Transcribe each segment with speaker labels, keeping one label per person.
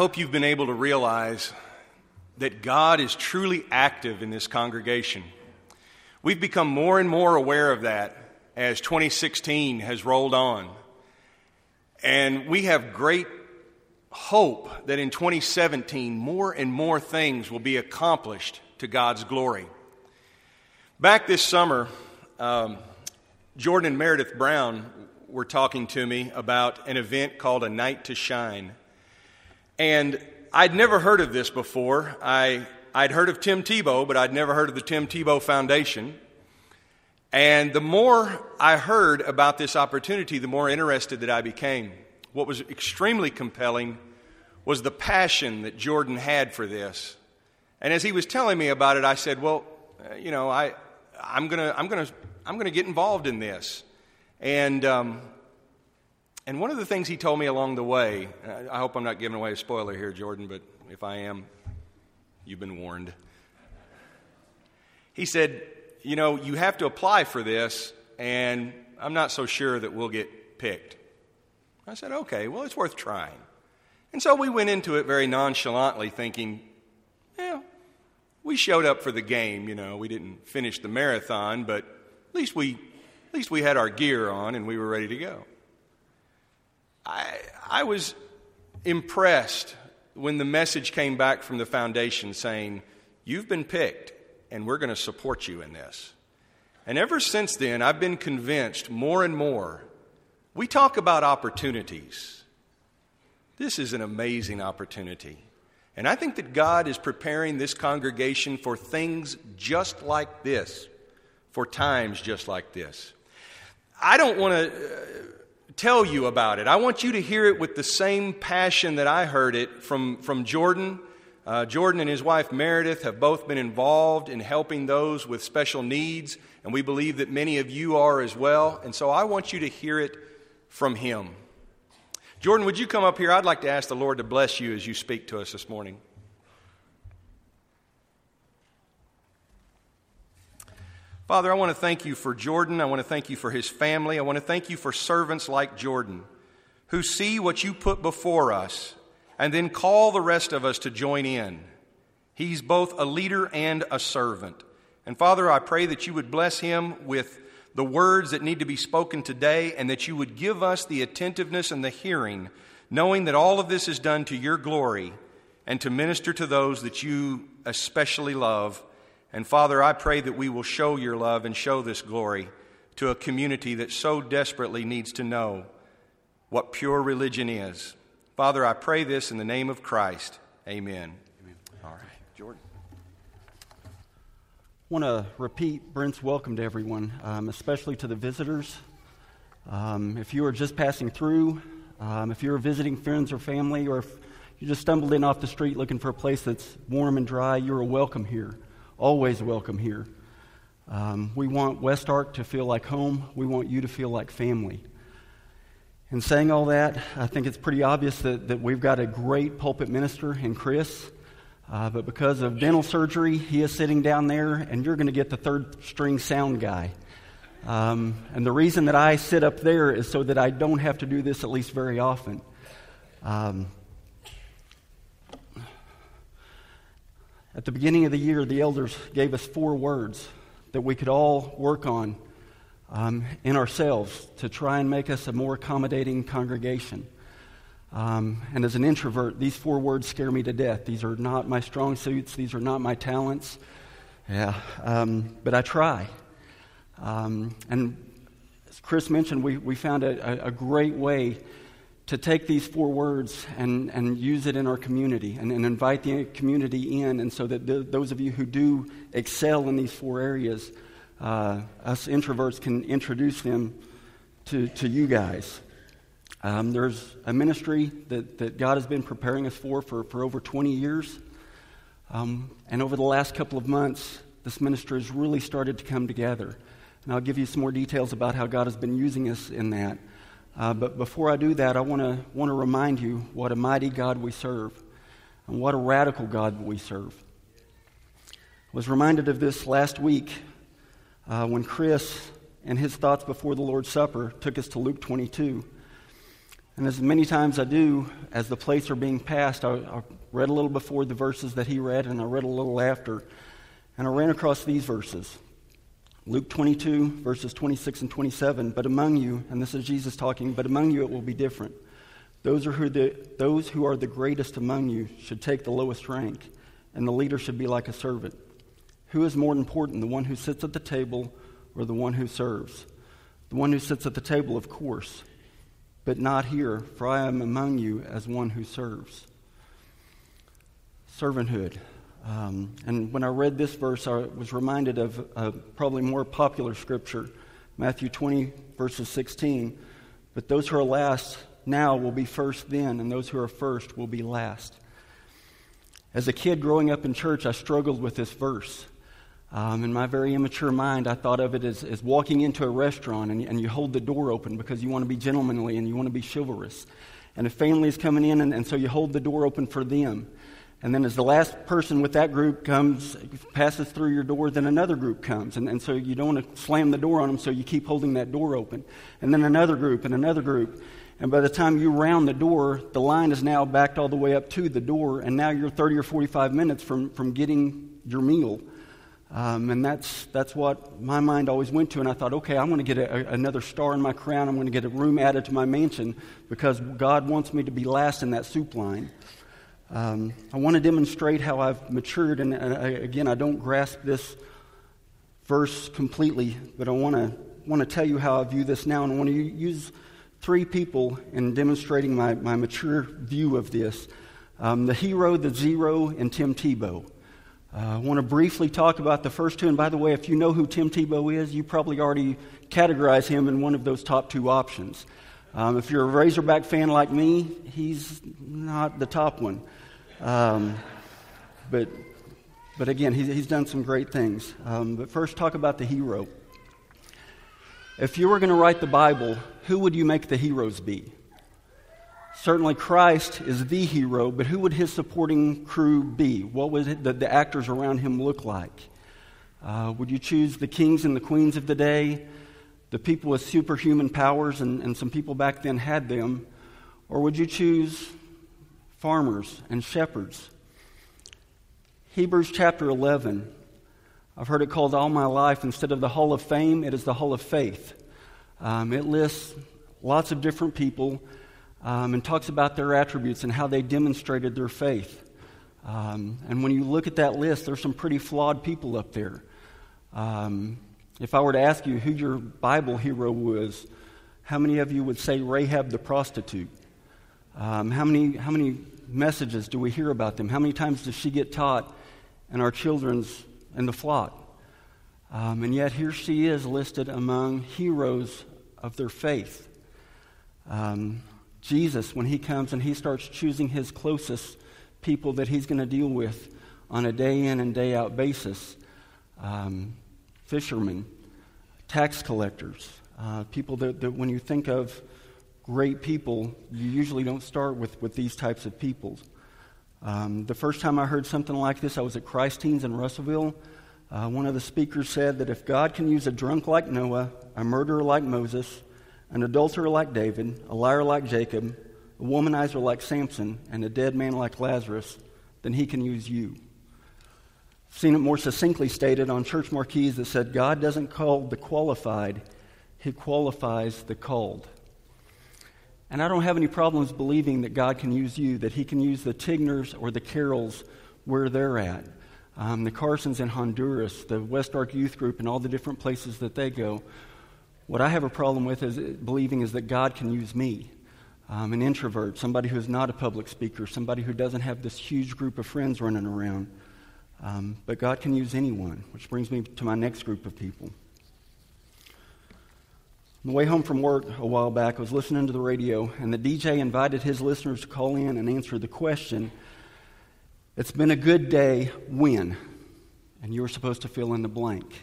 Speaker 1: hope you've been able to realize that God is truly active in this congregation. We've become more and more aware of that as 2016 has rolled on. And we have great hope that in 2017, more and more things will be accomplished to God's glory. Back this summer, um, Jordan and Meredith Brown were talking to me about an event called A Night to Shine. And I'd never heard of this before. I, I'd heard of Tim Tebow, but I'd never heard of the Tim Tebow Foundation. And the more I heard about this opportunity, the more interested that I became. What was extremely compelling was the passion that Jordan had for this. And as he was telling me about it, I said, Well, uh, you know, I, I'm going to I'm gonna, I'm gonna get involved in this. And um, and one of the things he told me along the way, I hope I'm not giving away a spoiler here, Jordan, but if I am, you've been warned. He said, You know, you have to apply for this, and I'm not so sure that we'll get picked. I said, Okay, well, it's worth trying. And so we went into it very nonchalantly, thinking, Yeah, we showed up for the game, you know. We didn't finish the marathon, but at least we, at least we had our gear on and we were ready to go. I, I was impressed when the message came back from the foundation saying, You've been picked, and we're going to support you in this. And ever since then, I've been convinced more and more. We talk about opportunities. This is an amazing opportunity. And I think that God is preparing this congregation for things just like this, for times just like this. I don't want to. Uh, Tell you about it. I want you to hear it with the same passion that I heard it from, from Jordan. Uh, Jordan and his wife Meredith have both been involved in helping those with special needs, and we believe that many of you are as well. And so I want you to hear it from him. Jordan, would you come up here? I'd like to ask the Lord to bless you as you speak to us this morning. Father, I want to thank you for Jordan. I want to thank you for his family. I want to thank you for servants like Jordan who see what you put before us and then call the rest of us to join in. He's both a leader and a servant. And Father, I pray that you would bless him with the words that need to be spoken today and that you would give us the attentiveness and the hearing, knowing that all of this is done to your glory and to minister to those that you especially love. And Father, I pray that we will show your love and show this glory to a community that so desperately needs to know what pure religion is. Father, I pray this in the name of Christ. Amen. Amen. All right, Jordan.
Speaker 2: I want to repeat Brent's welcome to everyone, um, especially to the visitors. Um, if you are just passing through, um, if you're visiting friends or family, or if you just stumbled in off the street looking for a place that's warm and dry, you're welcome here always welcome here. Um, we want West Ark to feel like home. We want you to feel like family. In saying all that, I think it's pretty obvious that, that we've got a great pulpit minister in Chris. Uh, but because of dental surgery, he is sitting down there, and you're going to get the third string sound guy. Um, and the reason that I sit up there is so that I don't have to do this at least very often. Um, At the beginning of the year, the elders gave us four words that we could all work on um, in ourselves to try and make us a more accommodating congregation. Um, and as an introvert, these four words scare me to death. These are not my strong suits, these are not my talents. Yeah, um, but I try. Um, and as Chris mentioned, we, we found a, a great way to take these four words and, and use it in our community and, and invite the community in, and so that those of you who do excel in these four areas, uh, us introverts can introduce them to, to you guys. Um, there's a ministry that, that God has been preparing us for for, for over 20 years. Um, and over the last couple of months, this ministry has really started to come together. And I'll give you some more details about how God has been using us in that. Uh, but before I do that, I want to want to remind you what a mighty God we serve, and what a radical God we serve. I was reminded of this last week uh, when Chris and his thoughts before the Lord's Supper took us to Luke 22. And as many times I do, as the plates are being passed, I, I read a little before the verses that he read, and I read a little after. And I ran across these verses Luke 22, verses 26 and 27. But among you, and this is Jesus talking, but among you it will be different. Those, are who the, those who are the greatest among you should take the lowest rank, and the leader should be like a servant. Who is more important, the one who sits at the table or the one who serves? The one who sits at the table, of course, but not here, for I am among you as one who serves. Servanthood. Um, and when I read this verse, I was reminded of a probably more popular scripture, Matthew 20, verses 16. But those who are last now will be first then, and those who are first will be last. As a kid growing up in church, I struggled with this verse. Um, in my very immature mind, I thought of it as, as walking into a restaurant and, and you hold the door open because you want to be gentlemanly and you want to be chivalrous. And a family is coming in, and, and so you hold the door open for them. And then as the last person with that group comes, passes through your door, then another group comes. And, and so you don't want to slam the door on them, so you keep holding that door open. And then another group and another group. And by the time you round the door, the line is now backed all the way up to the door, and now you're 30 or 45 minutes from, from getting your meal. Um, and that's, that's what my mind always went to. And I thought, okay, I'm going to get a, a, another star in my crown. I'm going to get a room added to my mansion because God wants me to be last in that soup line. Um, I want to demonstrate how I've matured, and, and I, again, I don't grasp this verse completely, but I want to want to tell you how I view this now, and I want to use three people in demonstrating my, my mature view of this. Um, the hero, the zero, and Tim Tebow. Uh, I want to briefly talk about the first two. And by the way, if you know who Tim Tebow is, you probably already categorize him in one of those top two options. Um, if you're a Razorback fan like me, he's not the top one. Um, but, but again, he's, he's done some great things. Um, but first, talk about the hero. If you were going to write the Bible, who would you make the heroes be? Certainly, Christ is the hero, but who would his supporting crew be? What would the, the actors around him look like? Uh, would you choose the kings and the queens of the day, the people with superhuman powers, and, and some people back then had them? Or would you choose farmers and shepherds. Hebrews chapter 11. I've heard it called all my life. Instead of the Hall of Fame, it is the Hall of Faith. Um, it lists lots of different people um, and talks about their attributes and how they demonstrated their faith. Um, and when you look at that list, there's some pretty flawed people up there. Um, if I were to ask you who your Bible hero was, how many of you would say Rahab the prostitute? Um, how, many, how many messages do we hear about them? How many times does she get taught in our children's in the flock? Um, and yet here she is listed among heroes of their faith. Um, Jesus, when he comes and he starts choosing his closest people that he's going to deal with on a day in and day out basis um, fishermen, tax collectors, uh, people that, that when you think of great people, you usually don't start with, with these types of people. Um, the first time I heard something like this, I was at Christ Teens in Russellville. Uh, one of the speakers said that if God can use a drunk like Noah, a murderer like Moses, an adulterer like David, a liar like Jacob, a womanizer like Samson, and a dead man like Lazarus, then he can use you. Seen it more succinctly stated on church marquees that said, God doesn't call the qualified, he qualifies the called. And I don't have any problems believing that God can use you, that He can use the Tigners or the Carols where they're at. Um, the Carsons in Honduras, the West Ark Youth Group, and all the different places that they go. What I have a problem with is believing is that God can use me, um, an introvert, somebody who is not a public speaker, somebody who doesn't have this huge group of friends running around. Um, but God can use anyone, which brings me to my next group of people. On the way home from work a while back, I was listening to the radio, and the DJ invited his listeners to call in and answer the question It's been a good day, when? And you were supposed to fill in the blank.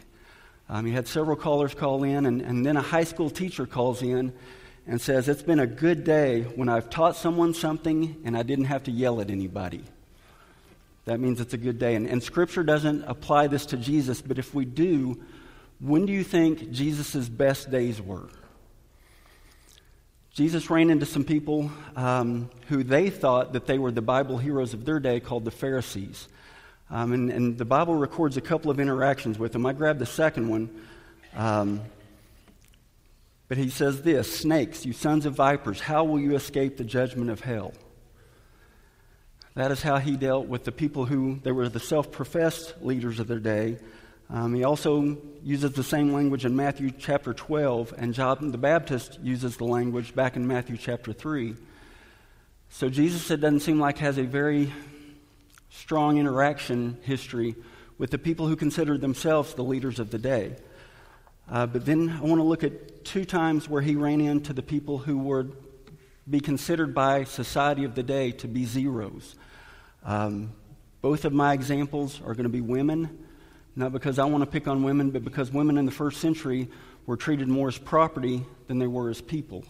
Speaker 2: Um, he had several callers call in, and, and then a high school teacher calls in and says, It's been a good day when I've taught someone something and I didn't have to yell at anybody. That means it's a good day. And, and Scripture doesn't apply this to Jesus, but if we do, when do you think Jesus' best days were? Jesus ran into some people um, who they thought that they were the Bible heroes of their day called the Pharisees. Um, and, and, the Bible records a couple of interactions with them. I grabbed the second one. Um, but he says this Snakes, you sons of vipers, how will you escape the judgment of hell? That is how he dealt with the people who they were the self professed leaders of their day. Um, he also uses the same language in Matthew chapter 12, and John the Baptist uses the language back in Matthew chapter 3. So Jesus, it doesn't seem like, has a very strong interaction history with the people who considered themselves the leaders of the day. Uh, but then I want to look at two times where he ran into the people who would be considered by society of the day to be zeros. Um, both of my examples are going to be women, not because I want to pick on women, but because women in the first century were treated more as property than they were as people.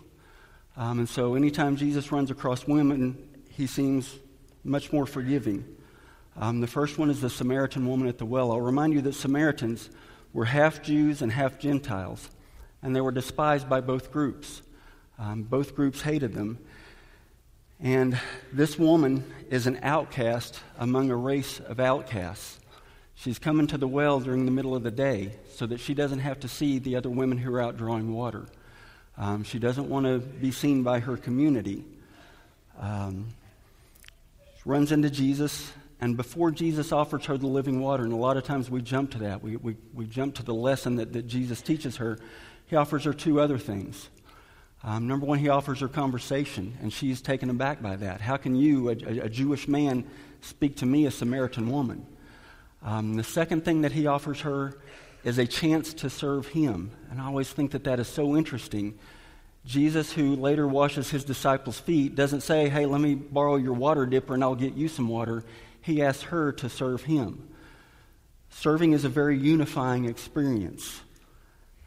Speaker 2: Um, and so anytime Jesus runs across women, he seems much more forgiving. Um, the first one is the Samaritan woman at the well. I'll remind you that Samaritans were half Jews and half Gentiles, and they were despised by both groups. Um, both groups hated them. And this woman is an outcast among a race of outcasts. She's coming to the well during the middle of the day so that she doesn't have to see the other women who are out drawing water. Um, she doesn't want to be seen by her community. Um, she runs into Jesus and before Jesus offers her the living water, and a lot of times we jump to that, we, we, we jump to the lesson that, that Jesus teaches her, he offers her two other things. Um, number one, he offers her conversation, and she's taken aback by that. How can you, a, a Jewish man, speak to me, a Samaritan woman? Um, the second thing that he offers her is a chance to serve him. And I always think that that is so interesting. Jesus, who later washes his disciples' feet, doesn't say, Hey, let me borrow your water dipper and I'll get you some water he asks her to serve him. Serving is a very unifying experience.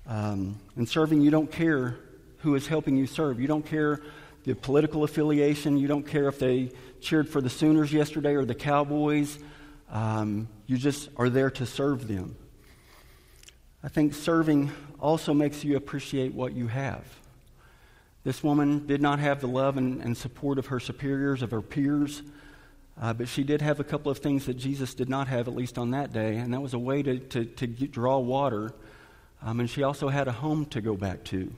Speaker 2: Um, and serving, you don't care who is helping you serve. You don't care the political affiliation. You don't care if they cheered for the Sooners yesterday or the Cowboys. Um, you just are there to serve them. I think serving also makes you appreciate what you have. This woman did not have the love and, and support of her superiors, of her peers. Uh, but she did have a couple of things that Jesus did not have, at least on that day, and that was a way to, to, to get, draw water. Um, and she also had a home to go back to.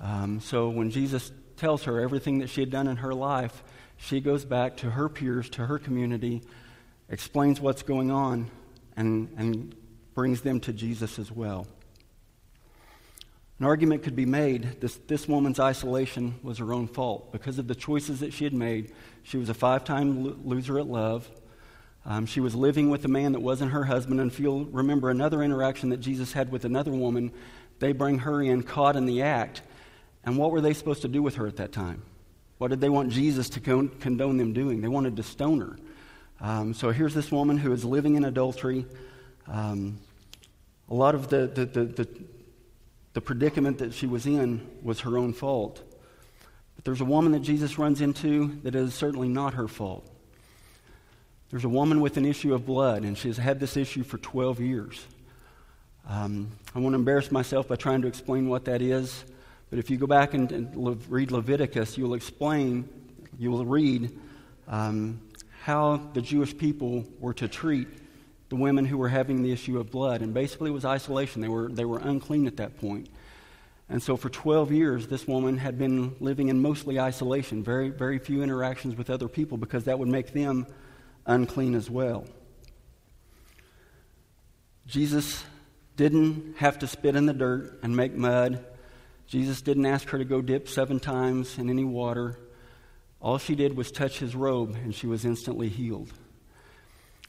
Speaker 2: Um, so when Jesus tells her everything that she had done in her life, she goes back to her peers, to her community, explains what's going on, and, and brings them to Jesus as well. An argument could be made this, this woman's isolation was her own fault. Because of the choices that she had made, she was a five time lo- loser at love. Um, she was living with a man that wasn't her husband. And if you'll remember another interaction that Jesus had with another woman, they bring her in caught in the act. And what were they supposed to do with her at that time? What did they want Jesus to condone them doing? They wanted to stone her. Um, so here's this woman who is living in adultery. Um, a lot of the, the, the, the the predicament that she was in was her own fault. But there's a woman that Jesus runs into that is certainly not her fault. There's a woman with an issue of blood, and she has had this issue for 12 years. Um, I won't embarrass myself by trying to explain what that is, but if you go back and, and read Leviticus, you'll explain, you will read um, how the Jewish people were to treat the women who were having the issue of blood. And basically, it was isolation. They were, they were unclean at that point. And so, for 12 years, this woman had been living in mostly isolation, very, very few interactions with other people, because that would make them unclean as well. Jesus didn't have to spit in the dirt and make mud. Jesus didn't ask her to go dip seven times in any water. All she did was touch his robe, and she was instantly healed.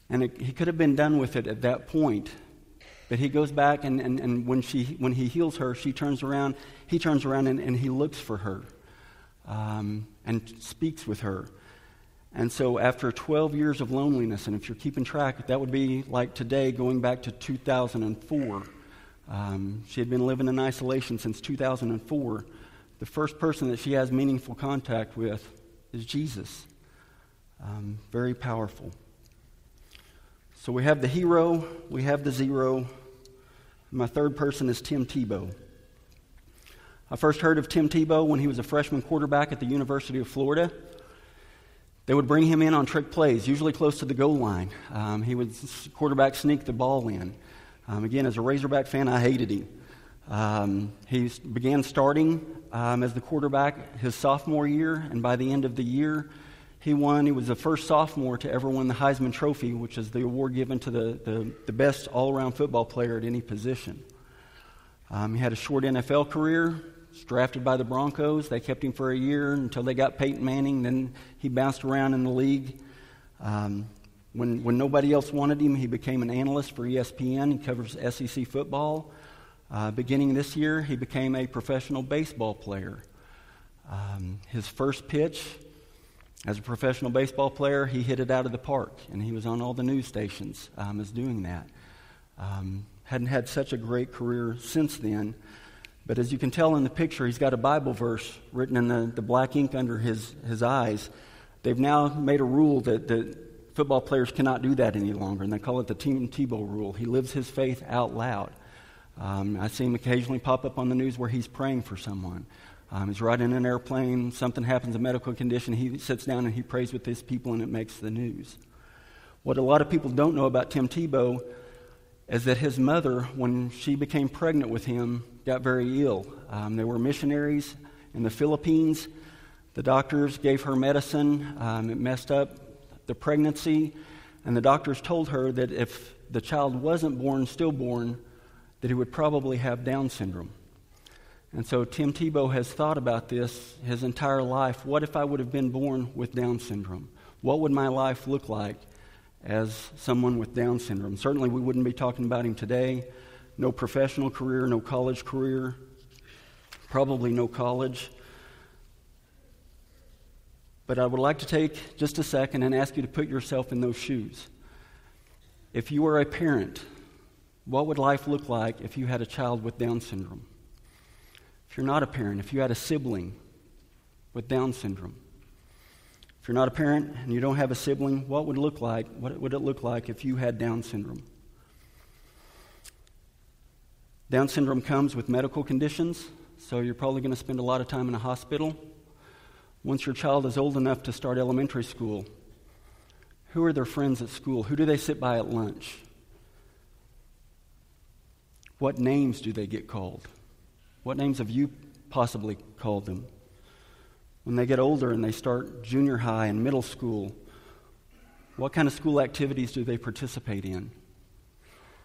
Speaker 2: And it, he could have been done with it at that point. But he goes back, and, and, and when, she, when he heals her, she turns around, he turns around and, and he looks for her um, and speaks with her. And so, after 12 years of loneliness, and if you're keeping track, that would be like today going back to 2004. Um, she had been living in isolation since 2004. The first person that she has meaningful contact with is Jesus. Um, very powerful. So we have the hero, we have the zero. My third person is Tim Tebow. I first heard of Tim Tebow when he was a freshman quarterback at the University of Florida. They would bring him in on trick plays, usually close to the goal line. Um, he would quarterback sneak the ball in. Um, again, as a Razorback fan, I hated him. Um, he began starting um, as the quarterback his sophomore year, and by the end of the year, he won. He was the first sophomore to ever win the Heisman Trophy, which is the award given to the, the, the best all around football player at any position. Um, he had a short NFL career, was drafted by the Broncos. They kept him for a year until they got Peyton Manning. Then he bounced around in the league. Um, when, when nobody else wanted him, he became an analyst for ESPN. He covers SEC football. Uh, beginning this year, he became a professional baseball player. Um, his first pitch as a professional baseball player, he hit it out of the park, and he was on all the news stations um, as doing that. Um, hadn't had such a great career since then. But as you can tell in the picture, he's got a Bible verse written in the, the black ink under his, his eyes. They've now made a rule that, that football players cannot do that any longer, and they call it the Tim Tebow rule. He lives his faith out loud. Um, I see him occasionally pop up on the news where he's praying for someone. Um, he's riding an airplane, something happens, a medical condition, he sits down and he prays with his people, and it makes the news. What a lot of people don't know about Tim Tebow is that his mother, when she became pregnant with him, got very ill. Um, they were missionaries in the Philippines. The doctors gave her medicine, um, it messed up the pregnancy, and the doctors told her that if the child wasn't born stillborn, that he would probably have Down syndrome. And so Tim Tebow has thought about this his entire life. What if I would have been born with Down syndrome? What would my life look like as someone with Down syndrome? Certainly, we wouldn't be talking about him today. No professional career, no college career, probably no college. But I would like to take just a second and ask you to put yourself in those shoes. If you were a parent, what would life look like if you had a child with Down syndrome? If you're not a parent, if you had a sibling with Down syndrome, if you're not a parent and you don't have a sibling, what would it look like? What would it look like if you had Down syndrome? Down syndrome comes with medical conditions, so you're probably going to spend a lot of time in a hospital. Once your child is old enough to start elementary school, who are their friends at school? Who do they sit by at lunch? What names do they get called? What names have you possibly called them? When they get older and they start junior high and middle school, what kind of school activities do they participate in?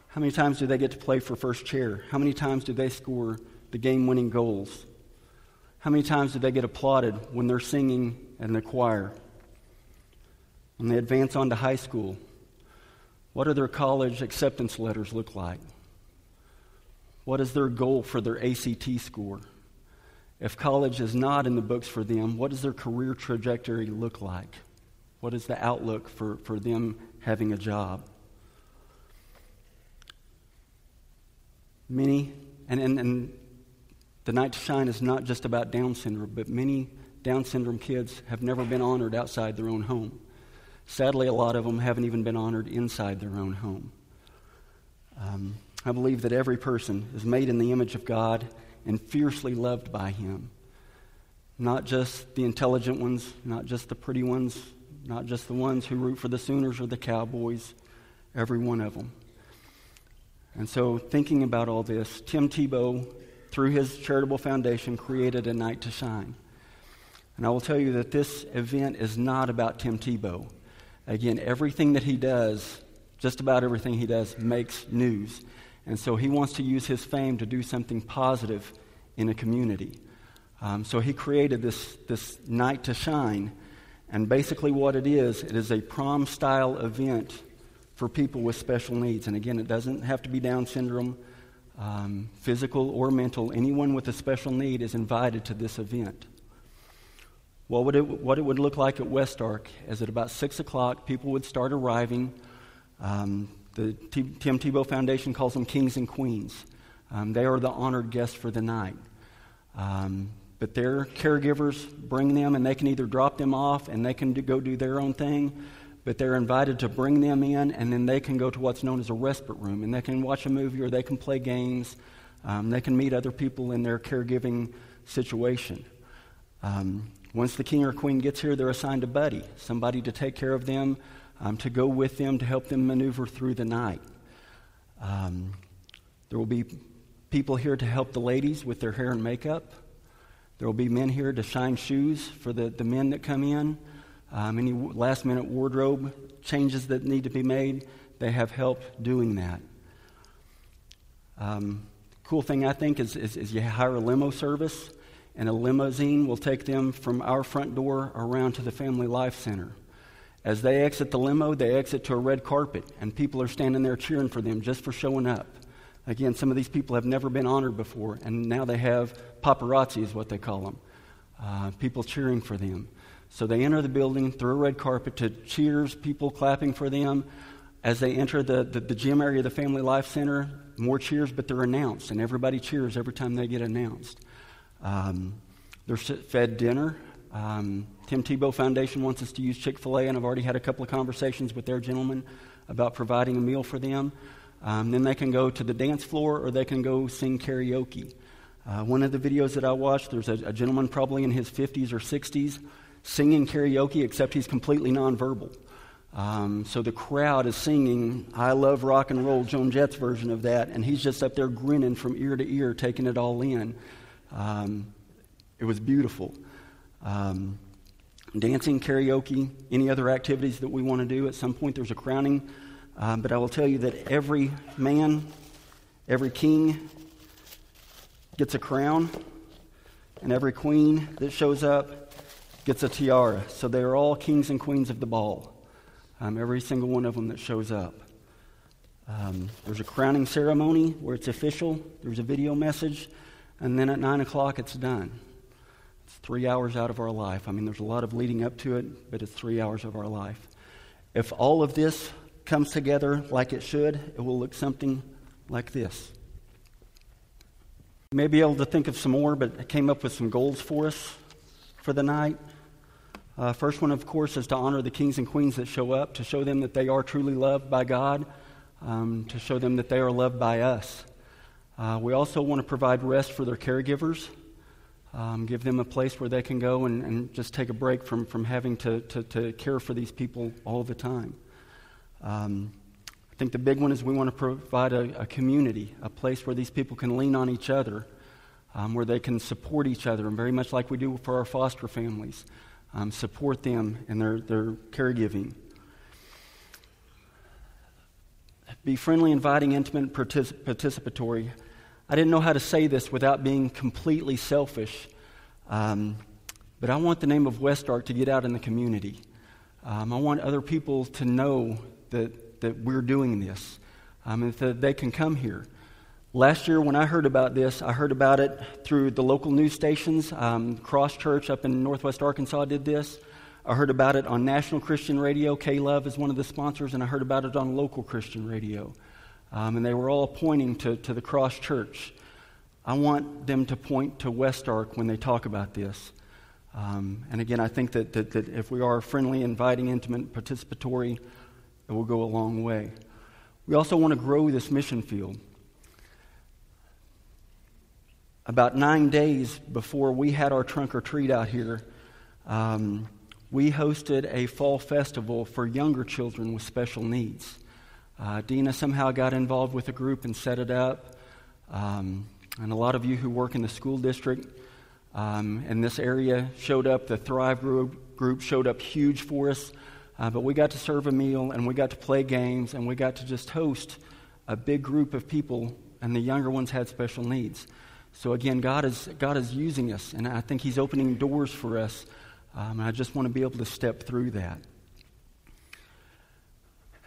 Speaker 2: How many times do they get to play for first chair? How many times do they score the game winning goals? How many times do they get applauded when they're singing in the choir? When they advance on to high school, what do their college acceptance letters look like? What is their goal for their ACT score? If college is not in the books for them, what does their career trajectory look like? What is the outlook for, for them having a job? Many, and, and, and the Night to Shine is not just about Down syndrome, but many Down syndrome kids have never been honored outside their own home. Sadly, a lot of them haven't even been honored inside their own home. Um, I believe that every person is made in the image of God and fiercely loved by Him. Not just the intelligent ones, not just the pretty ones, not just the ones who root for the Sooners or the Cowboys, every one of them. And so, thinking about all this, Tim Tebow, through his charitable foundation, created a night to shine. And I will tell you that this event is not about Tim Tebow. Again, everything that he does, just about everything he does, makes news. And so he wants to use his fame to do something positive in a community. Um, so he created this, this night to shine. And basically, what it is, it is a prom style event for people with special needs. And again, it doesn't have to be Down syndrome, um, physical or mental. Anyone with a special need is invited to this event. What, would it, what it would look like at West Ark is at about 6 o'clock, people would start arriving. Um, the T- Tim Tebow Foundation calls them kings and queens. Um, they are the honored guests for the night. Um, but their caregivers bring them, and they can either drop them off and they can do, go do their own thing, but they're invited to bring them in, and then they can go to what's known as a respite room, and they can watch a movie or they can play games. Um, they can meet other people in their caregiving situation. Um, once the king or queen gets here, they're assigned a buddy, somebody to take care of them, um, to go with them, to help them maneuver through the night. Um, there will be people here to help the ladies with their hair and makeup. There will be men here to shine shoes for the, the men that come in. Um, any last minute wardrobe changes that need to be made, they have help doing that. Um, cool thing I think is, is, is you hire a limo service, and a limousine will take them from our front door around to the Family Life Center. As they exit the limo, they exit to a red carpet, and people are standing there cheering for them just for showing up. Again, some of these people have never been honored before, and now they have paparazzi, is what they call them. Uh, people cheering for them. So they enter the building through a red carpet to cheers, people clapping for them. As they enter the, the, the gym area of the Family Life Center, more cheers, but they're announced, and everybody cheers every time they get announced. Um, they're fed dinner. Um, Tim Tebow Foundation wants us to use Chick fil A, and I've already had a couple of conversations with their gentlemen about providing a meal for them. Um, then they can go to the dance floor or they can go sing karaoke. Uh, one of the videos that I watched, there's a, a, gentleman probably in his 50s or 60s singing karaoke, except he's completely nonverbal. Um, so the crowd is singing I Love Rock and Roll, Joan Jett's version of that, and he's just up there grinning from ear to ear, taking it all in. Um, it was beautiful. Um, dancing, karaoke, any other activities that we want to do. At some point, there's a crowning um, but I will tell you that every man, every king gets a crown, and every queen that shows up gets a tiara. So they are all kings and queens of the ball, um, every single one of them that shows up. Um, there's a crowning ceremony where it's official, there's a video message, and then at 9 o'clock it's done. It's three hours out of our life. I mean, there's a lot of leading up to it, but it's three hours of our life. If all of this comes together like it should, it will look something like this. You may be able to think of some more, but I came up with some goals for us for the night. Uh, first one, of course, is to honor the kings and queens that show up, to show them that they are truly loved by God, um, to show them that they are loved by us. Uh, we also want to provide rest for their caregivers, um, give them a place where they can go and, and just take a break from, from having to, to, to care for these people all the time. Um, I think the big one is we want to provide a, a, community, a place where these people can lean on each other, um, where they can support each other, and very much like we do for our foster families, um, support them in their, their caregiving. Be friendly, inviting, intimate, partic- participatory. I didn't know how to say this without being completely selfish, um, but I want the name of West Ark to get out in the community. Um, I want other people to know that, that we're doing this, um, and that they can come here. Last year, when I heard about this, I heard about it through the local news stations. Um, Cross Church up in northwest Arkansas did this. I heard about it on National Christian Radio. K Love is one of the sponsors, and I heard about it on local Christian radio. Um, and they were all pointing to, to the Cross Church. I want them to point to West Ark when they talk about this. Um, and again, I think that, that, that if we are friendly, inviting, intimate, participatory, it will go a long way. We also want to grow this mission field. About nine days before we had our trunk or treat out here, um, we hosted a fall festival for younger children with special needs. Uh, Dina somehow got involved with the group and set it up. Um, and a lot of you who work in the school district um, in this area showed up. The Thrive group, group showed up huge for us. Uh, but we got to serve a meal and we got to play games and we got to just host a big group of people, and the younger ones had special needs. So again, God is, God is using us, and I think He's opening doors for us. Um, and I just want to be able to step through that.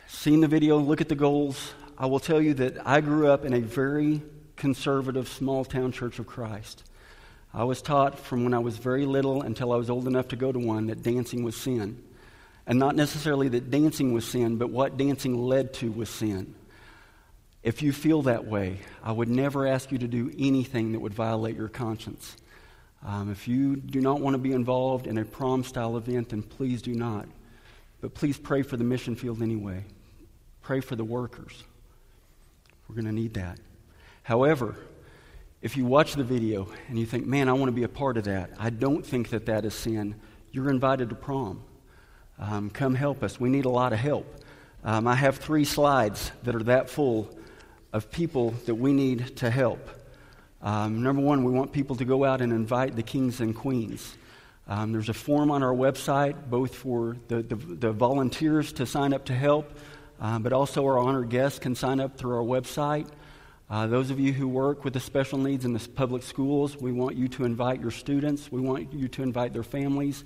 Speaker 2: Seen the video, look at the goals. I will tell you that I grew up in a very conservative small town church of Christ. I was taught from when I was very little until I was old enough to go to one that dancing was sin. And not necessarily that dancing was sin, but what dancing led to was sin. If you feel that way, I would never ask you to do anything that would violate your conscience. Um, if you do not want to be involved in a prom style event, then please do not. But please pray for the mission field anyway. Pray for the workers. We're going to need that. However, If you watch the video and you think, man, I want to be a part of that, I don't think that that is sin, you're invited to prom. Um, come help us. We need a lot of help. Um, I have three slides that are that full of people that we need to help. Um, number one, we want people to go out and invite the kings and queens. Um, there's a form on our website, both for the, the, the volunteers to sign up to help, uh, but also our honored guests can sign up through our website. Uh, those of you who work with the special needs in the public schools, we want you to invite your students. We want you to invite their families.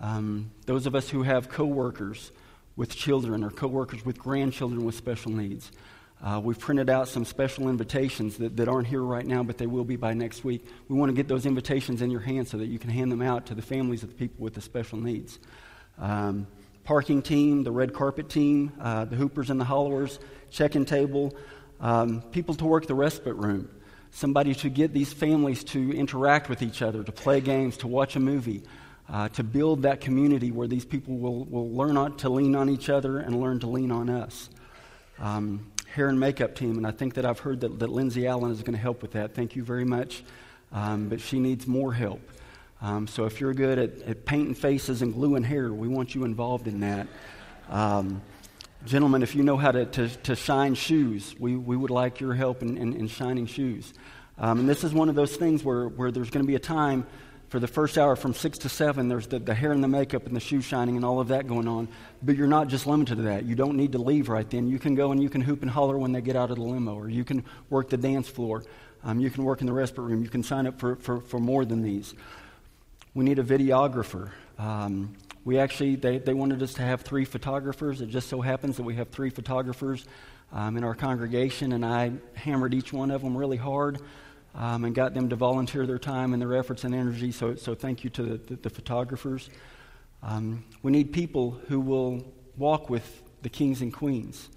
Speaker 2: Um, those of us who have coworkers with children or coworkers with grandchildren with special needs, uh, we've printed out some special invitations that, that aren't here right now, but they will be by next week. We want to get those invitations in your hands so that you can hand them out to the families of the people with the special needs. Um, parking team, the red carpet team, uh, the hoopers and the hollowers, check-in table, um, people to work the respite room, somebody to get these families to interact with each other, to play games, to watch a movie, uh, to build that community where these people will, will learn on, to lean on each other and learn to lean on us. Um, hair and makeup team, and I think that I've heard that, that Lindsay Allen is going to help with that. Thank you very much. Um, but she needs more help. Um, so if you're good at, at, painting faces and gluing hair, we want you involved in that. Um, gentlemen, if you know how to, to, to, shine shoes, we, we would like your help in, in, in shining shoes. Um, and this is one of those things where, where there's going to be a time for the first hour from 6 to 7, there's the, the hair and the makeup and the shoe shining and all of that going on. But you're not just limited to that. You don't need to leave right then. You can go and you can hoop and holler when they get out of the limo, or you can work the dance floor. Um, you can work in the respite room. You can sign up for, for, for more than these. We need a videographer. Um, we actually, they, they wanted us to have three photographers. It just so happens that we have three photographers um, in our congregation, and I hammered each one of them really hard um, and got them to volunteer their time and their efforts and energy. So, so thank you to the, the, the photographers. Um, we need people who will walk with the kings and queens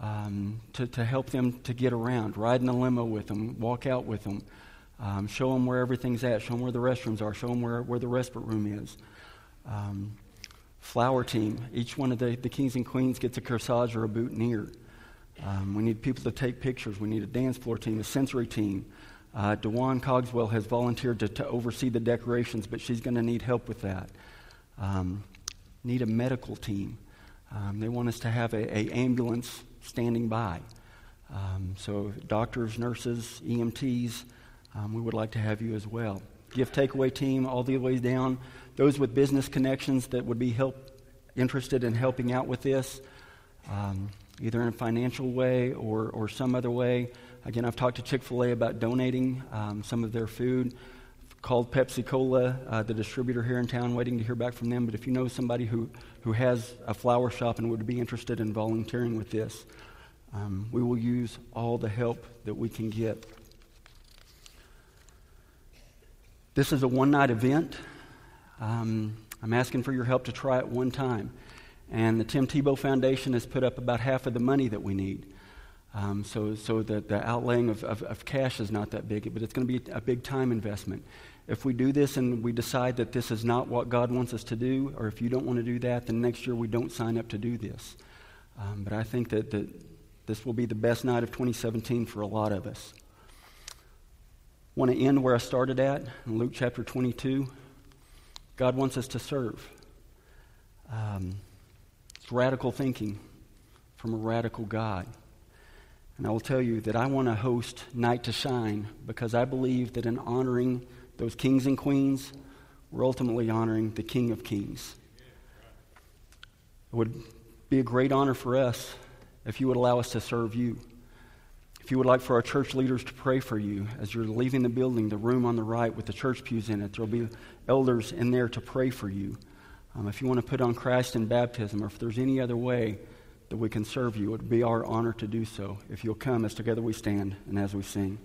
Speaker 2: um, to, to help them to get around, ride in a limo with them, walk out with them, um, show them where everything's at, show them where the restrooms are, show them where, where the respite room is. Um, flower team, each one of the, the kings and queens gets a corsage or a boutonniere. Um, we need people to take pictures. We need a dance floor team, a sensory team, uh, Dewan Cogswell has volunteered to, to, oversee the decorations, but she's going to need help with that. Um, need a medical team. Um, they want us to have a, ambulance standing by. Um, so doctors, nurses, EMTs, um, we would like to have you as well. Gift takeaway team, all the way down. Those with business connections that would be help, interested in helping out with this, um, either in a financial way or, or some other way. Again, I've talked to Chick fil A about donating um, some of their food. Called Pepsi Cola, uh, the distributor here in town, waiting to hear back from them. But if you know somebody who, who has a flower shop and would be interested in volunteering with this, um, we will use all the help that we can get. This is a one night event. Um, I'm asking for your help to try it one time. And the Tim Tebow Foundation has put up about half of the money that we need. Um, so so the, the outlaying of, of, of, cash is not that big, but it's going to be a big time investment. If we do this and we decide that this is not what God wants us to do, or if you don't want to do that, then next year we don't sign up to do this. Um, but I think that, that this will be the best night of 2017 for a lot of us. want to end where I started at in Luke chapter 22. God wants us to serve. Um, it's radical thinking from a radical God. And I will tell you that I want to host Night to Shine because I believe that in honoring those kings and queens, we're ultimately honoring the King of Kings. It would be a great honor for us if you would allow us to serve you. If you would like for our church leaders to pray for you as you're leaving the building, the room on the right with the church pews in it, there'll be elders in there to pray for you. Um, if you want to put on Christ in baptism, or if there's any other way, that we can serve you. It would be our honor to do so. If you'll come as together we stand and as we sing.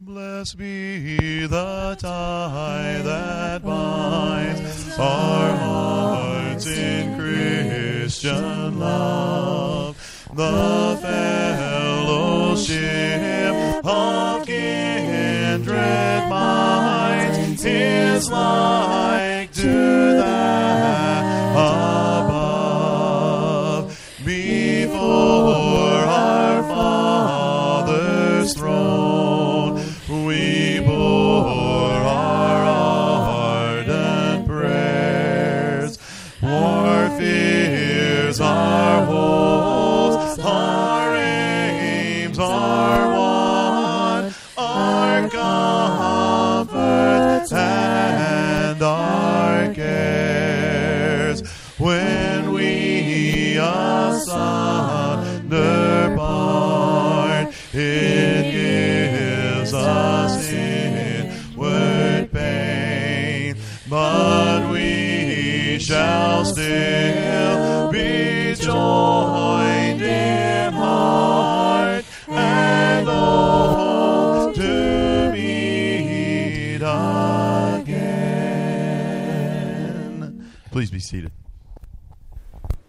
Speaker 3: Blessed be the tie that binds our hearts in Christian love, the fellowship of kindred minds is like to that